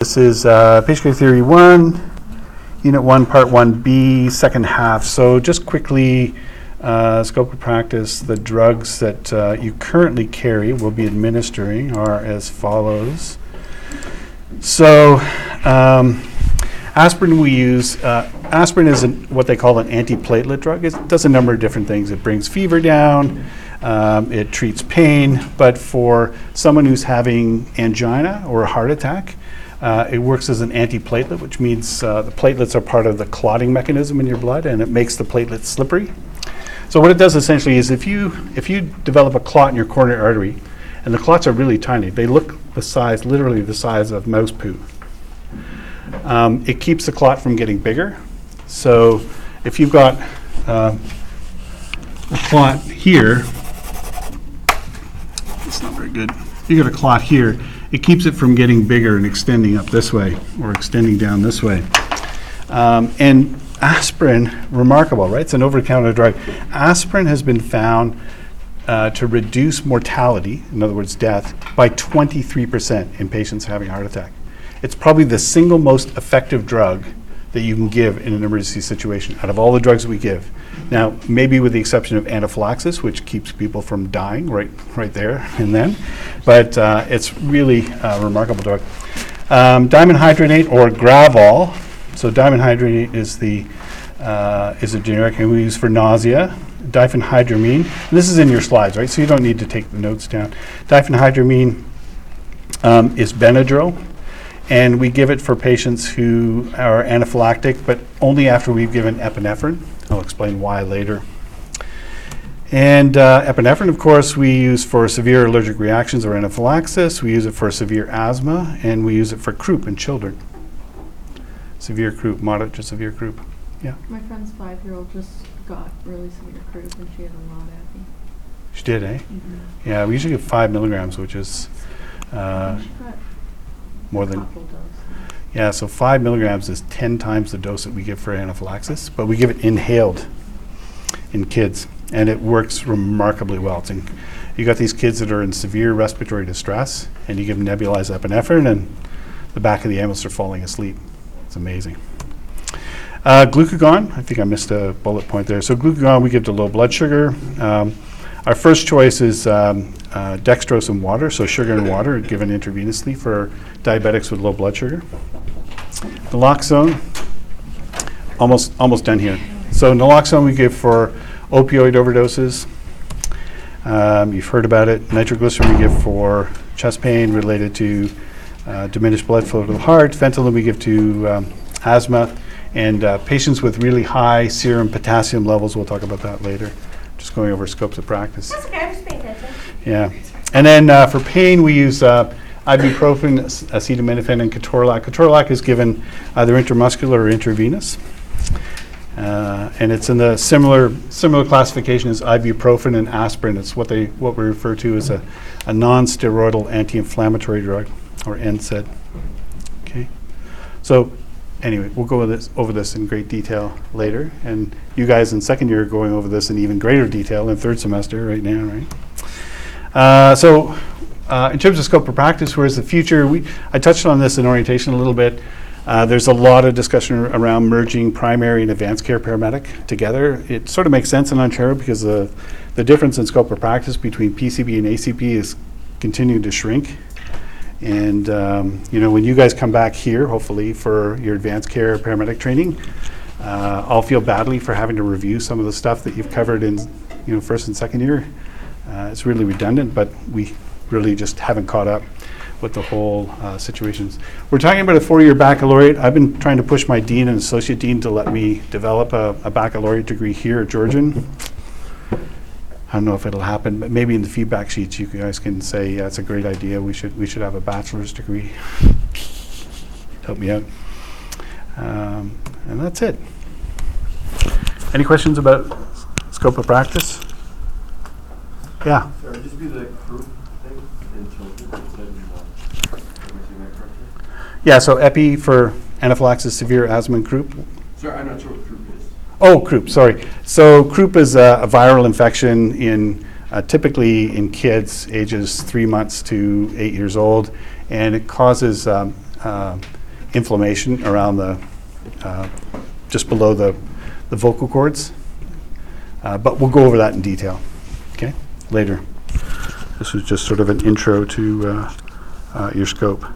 This is uh, Patient Care Theory 1, Unit 1, Part 1B, second half. So just quickly, uh, scope of practice, the drugs that uh, you currently carry will be administering are as follows. So um, aspirin we use, uh, aspirin is an- what they call an antiplatelet drug. It does a number of different things. It brings fever down, um, it treats pain, but for someone who's having angina or a heart attack, uh, it works as an antiplatelet, which means uh, the platelets are part of the clotting mechanism in your blood, and it makes the platelets slippery. So what it does essentially is if you if you develop a clot in your coronary artery, and the clots are really tiny, they look the size, literally the size of mouse poo. Um, it keeps the clot from getting bigger. So if you've got uh, a clot here, it's not very good. You got a clot here, it keeps it from getting bigger and extending up this way or extending down this way. Um, and aspirin, remarkable, right? It's an over-the-counter drug. Aspirin has been found uh, to reduce mortality, in other words, death, by 23% in patients having a heart attack. It's probably the single most effective drug that you can give in an emergency situation out of all the drugs we give. Now, maybe with the exception of anaphylaxis, which keeps people from dying right, right there and then, but uh, it's really a remarkable drug. Um, dimenhydrinate or Gravol. So dimenhydrinate is the uh, is a generic and we use for nausea. Diphenhydramine. This is in your slides, right? So you don't need to take the notes down. Diphenhydramine um, is Benadryl, and we give it for patients who are anaphylactic, but only after we've given epinephrine. I'll explain why later. And uh, epinephrine, of course, we use for severe allergic reactions or anaphylaxis. We use it for severe asthma, and we use it for croup in children. Severe croup, moderate to severe croup. Yeah, My friend's five-year-old just got really severe croup and she had a lot of acne. she did, eh? Mm-hmm. Yeah, we usually give five milligrams, which is uh, more than couple doses. Yeah, so five milligrams is 10 times the dose that we give for anaphylaxis, but we give it inhaled in kids, and it works remarkably well. It's in, you got these kids that are in severe respiratory distress, and you give them nebulized epinephrine, and the back of the ambulance are falling asleep. It's amazing. Uh, glucagon, I think I missed a bullet point there. So glucagon we give to low blood sugar. Um, our first choice is um, uh, dextrose and water, so sugar and water given intravenously for diabetics with low blood sugar. Naloxone, almost almost done here. So naloxone we give for opioid overdoses. Um, you've heard about it. Nitroglycerin we give for chest pain related to uh, diminished blood flow to the heart. Fentanyl we give to um, asthma and uh, patients with really high serum potassium levels. We'll talk about that later. Just going over scopes of practice. That's okay, I'm just paying attention. Yeah. And then uh, for pain, we use uh, ibuprofen, ac- acetaminophen, and ketorolac. Ketorolac is given either intramuscular or intravenous. Uh, and it's in the similar similar classification as ibuprofen and aspirin. It's what they what we refer to as a, a non-steroidal anti-inflammatory drug, or NSAID. Okay. So anyway, we'll go over this, over this in great detail later. And you guys in second year are going over this in even greater detail in third semester right now, right? Uh, so, uh, in terms of scope of practice, where's the future? We, I touched on this in orientation a little bit. Uh, there's a lot of discussion ar- around merging primary and advanced care paramedic together. It sort of makes sense in Ontario because the, the difference in scope of practice between PCP and ACP is continuing to shrink. And, um, you know, when you guys come back here, hopefully, for your advanced care paramedic training, uh, I'll feel badly for having to review some of the stuff that you've covered in, you know, first and second year. Uh, it's really redundant, but we really just haven't caught up with the whole uh, situations. We're talking about a four-year baccalaureate. I've been trying to push my dean and associate dean to let me develop a, a baccalaureate degree here at Georgian. I don't know if it'll happen, but maybe in the feedback sheets you guys can say, yeah, it's a great idea. We should we should have a bachelor's degree. Help me out. Um, and that's it. Any questions about s- scope of practice? Yeah. Sorry, would be the group thing in children instead of, uh, am I saying that correctly? Yeah, so epi for anaphylaxis, severe asthma, and croup. Sorry, I'm not sure what group is. Oh, croup, sorry. So croup is a, a viral infection in uh, typically in kids ages three months to eight years old, and it causes um, uh, inflammation around the, uh, just below the the vocal cords. Uh, But we'll go over that in detail, okay, later. This was just sort of an intro to uh, uh, your scope.